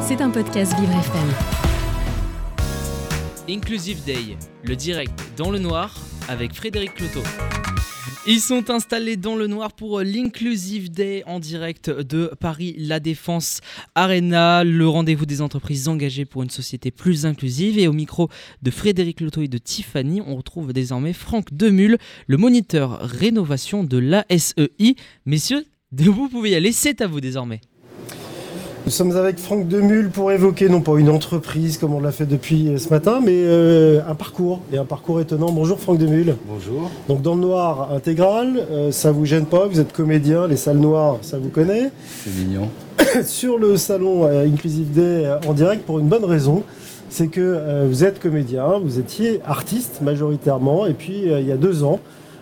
C'est un podcast Vivre FM. Inclusive Day, le direct dans le noir avec Frédéric Cloteau. Ils sont installés dans le noir pour l'Inclusive Day en direct de Paris La Défense Arena, le rendez-vous des entreprises engagées pour une société plus inclusive. Et au micro de Frédéric Loto et de Tiffany, on retrouve désormais Franck Demule, le moniteur rénovation de l'ASEI. Messieurs, vous pouvez y aller, c'est à vous désormais. Nous sommes avec Franck Demule pour évoquer non pas une entreprise comme on l'a fait depuis ce matin, mais euh, un parcours et un parcours étonnant. Bonjour Franck Demule. Bonjour. Donc dans le noir intégral, euh, ça vous gêne pas, vous êtes comédien, les salles noires, ça vous connaît. C'est mignon. Sur le salon euh, Inclusive Day en direct pour une bonne raison, c'est que vous êtes comédien, vous étiez artiste majoritairement, et puis il y a deux ans,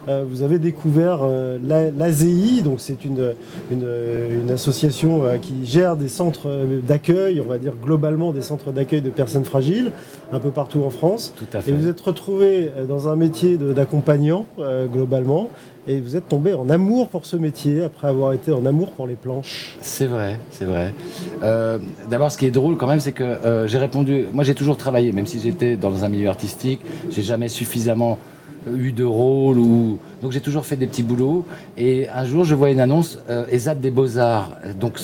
euh, vous avez découvert euh, l'AZI, donc c'est une, une, association euh, qui gère des centres d'accueil, on va dire globalement des centres d'accueil de personnes fragiles, un peu partout en France. Tout à fait. Et vous êtes retrouvé dans un métier d'accompagnant globalement. Et vous êtes tombé en amour pour ce métier après avoir été en amour pour les planches. C'est vrai, c'est vrai. D'abord, ce qui est drôle quand même, c'est que j'ai répondu. Moi, j'ai toujours travaillé, même si j'étais dans un milieu artistique, j'ai jamais suffisamment eu de rôle ou donc j'ai toujours fait des petits boulots. Et un jour je vois une annonce euh, ESAT des Beaux-Arts. Donc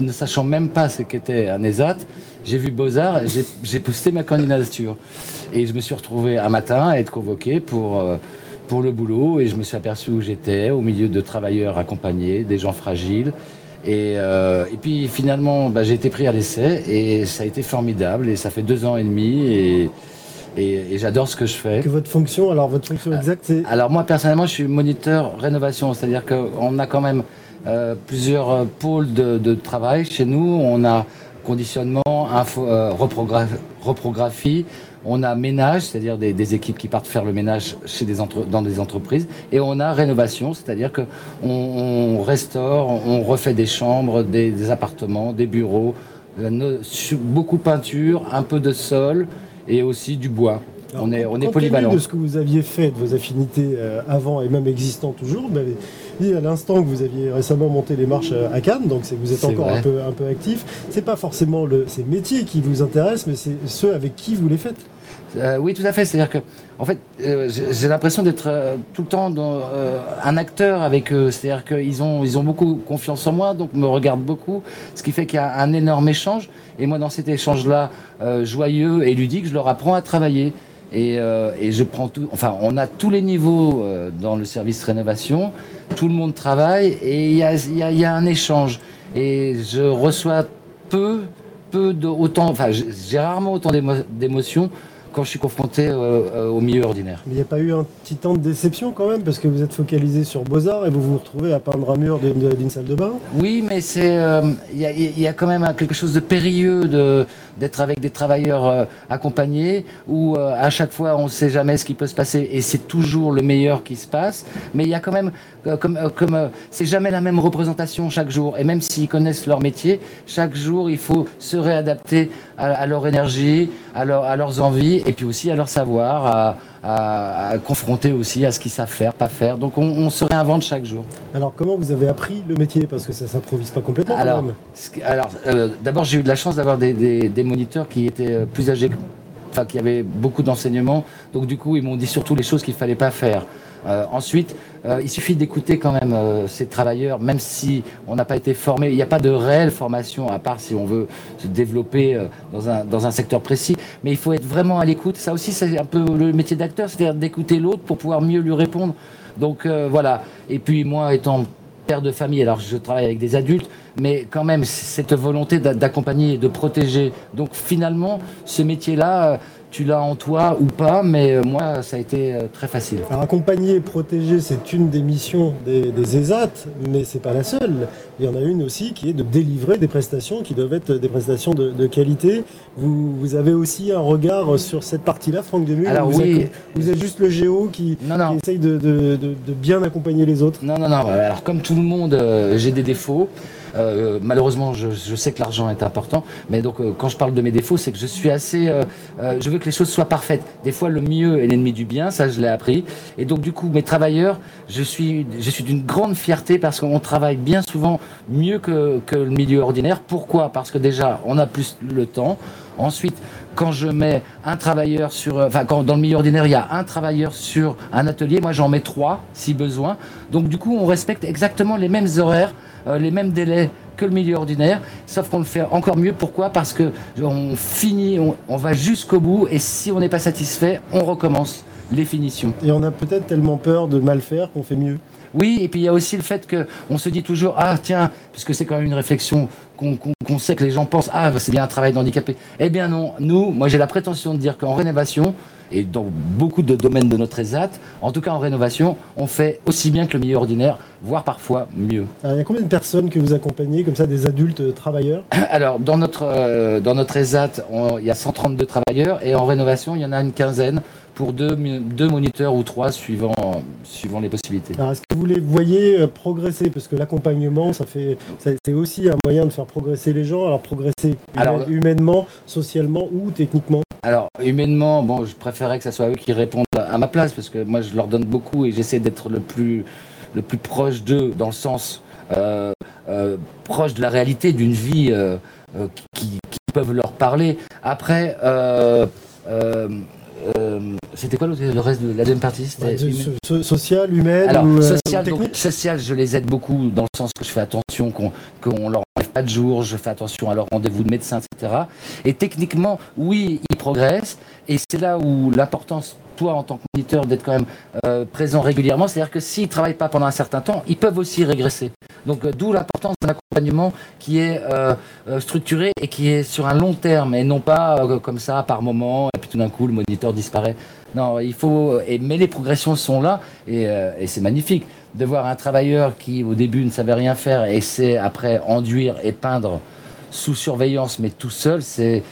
ne sachant même pas ce qu'était un ESAT j'ai vu Beaux-Arts j'ai posté ma candidature. Et je me suis retrouvé un matin à être convoqué pour euh, pour le boulot. Et je me suis aperçu où j'étais au milieu de travailleurs accompagnés des gens fragiles. Et, euh, et puis finalement bah, j'ai été pris à l'essai. Et ça a été formidable. Et ça fait deux ans et demi. Et et, j'adore ce que je fais. Que votre fonction, alors votre fonction exacte, c'est Alors moi personnellement, je suis moniteur rénovation, c'est-à-dire qu'on a quand même euh, plusieurs euh, pôles de, travail chez nous. On a conditionnement, info, euh, reprographie, on a ménage, c'est-à-dire des, équipes qui partent faire le ménage chez des dans des entreprises, et on a rénovation, c'est-à-dire que on, restaure, on refait des chambres, des, appartements, des bureaux, beaucoup de peinture, un peu de sol et aussi du bois. on est, on est polyvalent. de ce que vous aviez fait, de vos affinités euh, avant et même existant toujours, vous m'avez dit à l'instant que vous aviez récemment monté les marches euh, à Cannes, donc vous êtes encore un peu, un peu actif. C'est pas forcément le, ces métiers qui vous intéressent, mais c'est ceux avec qui vous les faites. Euh, oui, tout à fait. C'est-à-dire que, en fait, euh, j'ai l'impression d'être euh, tout le temps un acteur avec eux. C'est-à-dire qu'ils ont, ils ont beaucoup confiance en moi, donc me regardent beaucoup, ce qui fait qu'il y a un énorme échange. Et moi, dans cet échange-là, joyeux et ludique, je leur apprends à travailler. Et, je prends tout. Enfin, on a tous les niveaux dans le service rénovation. Tout le monde travaille et il y a, y, a, y a, un échange. Et je reçois peu, peu de autant. Enfin, j'ai rarement autant d'émotions quand je suis confronté euh, euh, au milieu ordinaire. Mais il n'y a pas eu un petit temps de déception quand même, parce que vous êtes focalisé sur Beaux-Arts et vous vous retrouvez à peindre un mur d'une salle de bain? Oui, mais c'est euh, il y, a quand même quelque chose de périlleux de d'être avec des travailleurs accompagnés, où à chaque fois on ne sait jamais ce qui peut se passer et c'est toujours le meilleur qui se passe. Mais il y a quand même, comme, comme c'est jamais la même représentation chaque jour, et même s'ils connaissent leur métier, chaque jour il faut se réadapter à, leur énergie, à, à leurs envies et puis aussi à leur savoir, à, confronter aussi à ce qu'ils savent faire, pas faire. Donc on, se réinvente chaque jour. Alors comment vous avez appris le métier? Parce que ça s'improvise pas complètement. Alors, alors euh, d'abord j'ai eu de la chance d'avoir des, moniteurs qui étaient euh, plus âgés, enfin qui avaient beaucoup d'enseignements. Donc du coup ils m'ont dit surtout les choses qu'il fallait pas faire. Euh, ensuite, euh, il suffit d'écouter quand même euh, ces travailleurs, même si on n'a pas été formé. Il n'y a pas de réelle formation, à part si on veut se développer dans, un, dans un secteur précis. Mais il faut être vraiment à l'écoute. Ça aussi, c'est un peu le métier d'acteur, c'est-à-dire d'écouter l'autre pour pouvoir mieux lui répondre. Donc voilà. Et puis moi, étant père de famille, alors je travaille avec des adultes, mais quand même cette volonté d'accompagner et de protéger. Donc finalement, ce métier-là, tu l'as en toi ou pas, mais euh, moi, ça a été euh, très facile. Alors, accompagner et protéger, c'est une des missions des, des ESAT, mais c'est pas la seule. Il y en a une aussi qui est de délivrer des prestations qui doivent être des prestations de, qualité. Vous, vous, avez aussi un regard sur cette partie-là, Franck Demul Alors vous oui. Êtes, vous êtes juste le géo qui, essaye de, de, bien accompagner les autres Non, non, non. Alors, comme tout le monde, euh, j'ai des défauts. Euh, malheureusement, je, je sais que l'argent est important, mais donc euh, quand je parle de mes défauts, c'est que je suis assez, euh, euh, je veux que les choses soient parfaites. Des fois, le mieux est l'ennemi du bien, ça je l'ai appris. Et donc du coup, mes travailleurs, je suis, je suis d'une grande fierté parce qu'on travaille bien souvent mieux que, que le milieu ordinaire. Pourquoi? Parce que déjà, on a plus le temps. Ensuite, quand je mets un travailleur sur, euh, enfin, quand dans le milieu ordinaire, il y a un travailleur sur un atelier, moi j'en mets trois si besoin. Donc du coup, on respecte exactement les mêmes horaires, euh, les mêmes délais que le milieu ordinaire, sauf qu'on le fait encore mieux. Pourquoi? Parce que on finit, on, on va jusqu'au bout, et si on n'est pas satisfait, on recommence les finitions. Et on a peut-être tellement peur de mal faire qu'on fait mieux. Oui, et puis il y a aussi le fait que on se dit toujours ah tiens, puisque c'est quand même une réflexion qu'on qu'on- qu'on sait que les gens pensent ah c'est bien un travail d'handicapé. Eh bien non, nous, moi j'ai la prétention de dire qu'en rénovation et dans beaucoup de domaines de notre ESAT, en tout cas en rénovation, on fait aussi bien que le milieu ordinaire, voire parfois mieux. Alors, il y a combien de personnes que vous accompagnez, comme ça, des adultes euh, travailleurs? Alors dans notre euh, dans notre ESAT, on- il y a 132 travailleurs et en rénovation il y en a une quinzaine pour deux, deux moniteurs ou trois suivant suivant les possibilités. Alors, est-ce que vous les voyez euh, progresser? Parce que l'accompagnement, ça fait, ça- c'est aussi un moyen de faire progresser les gens. Alors, progresser Alors- humainement, socialement ou techniquement? Alors, humainement, bon, je préférais que ce soit eux qui répondent à ma place, parce que moi, je leur donne beaucoup et j'essaie d'être le plus, le plus proche d'eux, dans le sens euh, euh, proche de la réalité d'une vie euh, qui, qui peuvent leur parler. Après, euh, c'était quoi le reste de la deuxième partie Ouais, so- so- Social, humaine alors, ou euh, social, donc, social, je les aide beaucoup dans le sens que je fais attention qu'on qu'on leur enlève pas de jour, je fais attention à leur rendez-vous de médecin, etc. Et techniquement, oui, ils progressent. Et c'est là où l'importance, toi, en tant que moniteur, d'être quand même euh, présent régulièrement. C'est-à-dire que s'ils travaillent pas pendant un certain temps, ils peuvent aussi régresser. Donc, euh, d'où l'importance d'un accompagnement qui est euh, structuré et qui est sur un long terme et non pas comme ça par moment et puis tout d'un coup le moniteur disparaît. Non, il faut. Mais les progressions sont là et, et c'est magnifique de voir un travailleur qui au début ne savait rien faire et sait après enduire et peindre sous surveillance mais tout seul, c'est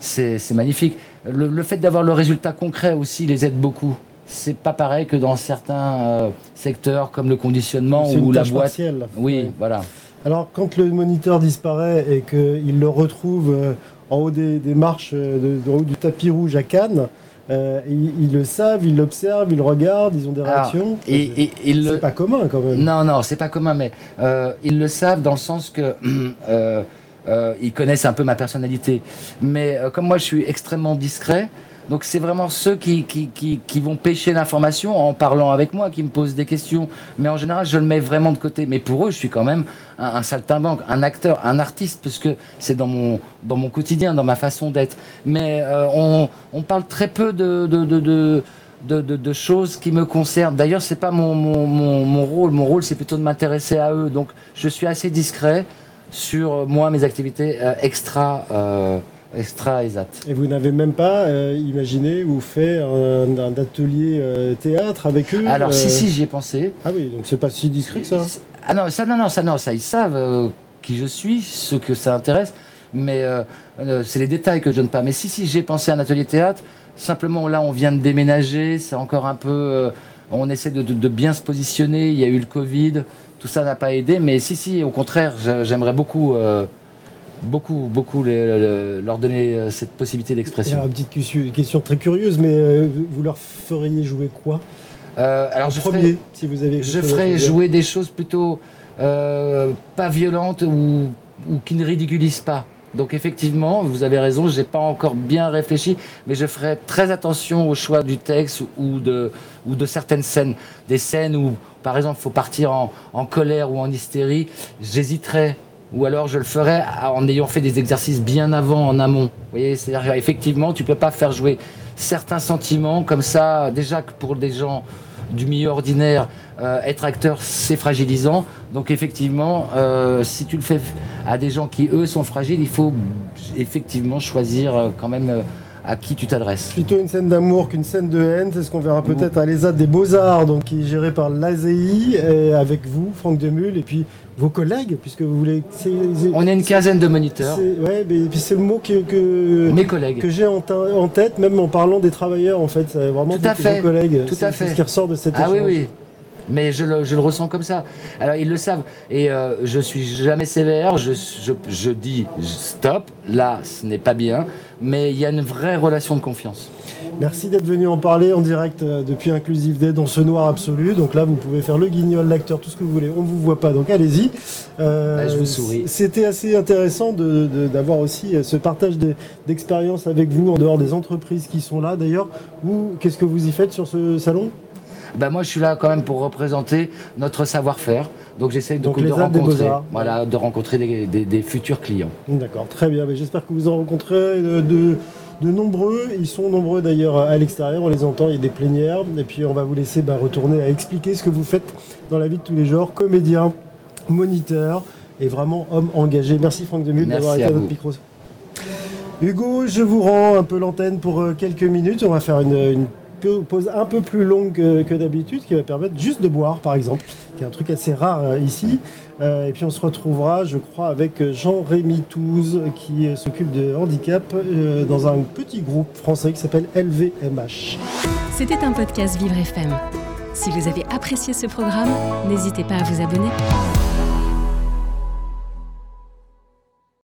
c'est c'est magnifique. Le, le fait d'avoir le résultat concret aussi les aide beaucoup. C'est pas pareil que dans certains euh, secteurs comme le conditionnement C'est une ou la tâche boîte. partielle. Oui, Ouais. voilà. Alors, quand le moniteur disparaît et qu'il le retrouve euh, en haut des, des marches, euh, de, de haut du tapis rouge à Cannes, euh, ils, ils le savent, ils l'observent, ils le regardent, ils ont des Alors, réactions. Et le- C'est pas commun quand même. Non, non, c'est pas commun, mais euh, ils le savent dans le sens que euh, euh, ils connaissent un peu ma personnalité. Mais euh, comme moi, je suis extrêmement discret. Donc c'est vraiment ceux qui, qui, qui, vont pêcher l'information en parlant avec moi, qui me posent des questions. Mais en général, je le mets vraiment de côté. Mais pour eux, je suis quand même un, saltimbanque, un acteur, un artiste, parce que c'est dans mon, dans mon quotidien, dans ma façon d'être. Mais euh, on, on parle très peu de, de de, de, de choses qui me concernent. D'ailleurs, c'est pas mon, mon, mon, mon rôle. Mon rôle, c'est plutôt de m'intéresser à eux. Donc, je suis assez discret sur euh, moi, mes activités euh, extra, euh, extra ESAT. Et vous n'avez même pas euh, imaginé ou fait un, un atelier euh, théâtre avec eux Alors, euh, si, si, j'y ai pensé. Ah oui, donc c'est pas si discret que ça. Ah non, ça, non, non, ça, non, ça, ils savent qui je suis, ce que ça intéresse. Mais c'est les détails que je donne pas. Mais si, si, j'ai pensé à un atelier théâtre. Simplement, là, on vient de déménager. C'est encore un peu. on essaie de, de- de bien se positionner. Il y a eu le Covid. Tout ça n'a pas aidé. Mais si, si, au contraire, j'aimerais beaucoup, euh, beaucoup, beaucoup les- leur donner euh, cette possibilité d'expression. une petite question, très curieuse, mais euh, vous leur feriez jouer quoi? Euh, alors, je premier, ferai- si vous avez. Je ferai jouer des choses plutôt pas violentes ou, ou qui ne ridiculisent pas. Donc effectivement, vous avez raison, j'ai pas encore bien réfléchi, mais je ferai très attention au choix du texte ou de, ou de certaines scènes. Des scènes où, par exemple, il faut partir en, colère ou en hystérie, j'hésiterai. Ou alors je le ferai en ayant fait des exercices bien avant, en amont. C'est-à-dire effectivement, tu peux pas faire jouer certains sentiments comme ça, déjà que pour des gens du milieu ordinaire, euh, être acteur, c'est fragilisant. Donc effectivement, euh, si tu le fais à des gens qui, eux, sont fragiles, il faut effectivement choisir euh, quand même à qui tu t'adresses. Plutôt une scène d'amour qu'une scène de haine, c'est ce qu'on verra peut-être à l'ESAT des Beaux-Arts, donc qui est géré par l'AZI, et avec vous, Franck Demule, et puis vos collègues, puisque vous voulez. On est une quinzaine de moniteurs, Ouais, mais et puis c'est le mot que, que, mes collègues. que j'ai en, te- en tête, même en parlant des travailleurs, en fait. C'est vraiment Tout à fait, vos collègues. tout à C'est fait. ce qui ressort de cet Ah oui, oui. Mais je le, je le, ressens comme ça. Alors ils le savent et euh, je suis jamais sévère. Je, je, je, dis stop, là ce n'est pas bien, mais il y a une vraie relation de confiance. Merci d'être venu en parler en direct euh, depuis Inclusive Day dans ce noir absolu. Donc là, vous pouvez faire le guignol, l'acteur, tout ce que vous voulez. On ne vous voit pas, donc allez-y. Euh, je vous souris. C'était assez intéressant d'avoir aussi ce partage d'expérience avec vous en dehors des entreprises qui sont là. D'ailleurs, vous, qu'est-ce que vous y faites sur ce salon? Ben moi, je suis là quand même pour représenter notre savoir-faire. Donc j'essaie de, de rencontrer, voilà, de rencontrer des, des, futurs clients. D'accord, très bien. J'espère que vous en rencontrez de, de de nombreux. Ils sont nombreux d'ailleurs à l'extérieur, on les entend, il y a des plénières. Et puis on va vous laisser bah, retourner à expliquer ce que vous faites dans la vie de tous les jours, comédien, moniteur et vraiment homme engagé. Merci Franck Demul d'avoir été à, notre micro. Hugo, je vous rends un peu l'antenne pour euh, quelques minutes. On va faire une pause un peu plus longue que, d'habitude, qui va permettre juste de boire, par exemple, qui est un truc assez rare euh, ici. Euh, et puis on se retrouvera, je crois, avec Jean-Rémy Touze, qui s'occupe de handicap euh, dans un petit groupe français qui s'appelle LVMH. C'était un podcast Vivre FM. Si vous avez apprécié ce programme, n'hésitez pas à vous abonner.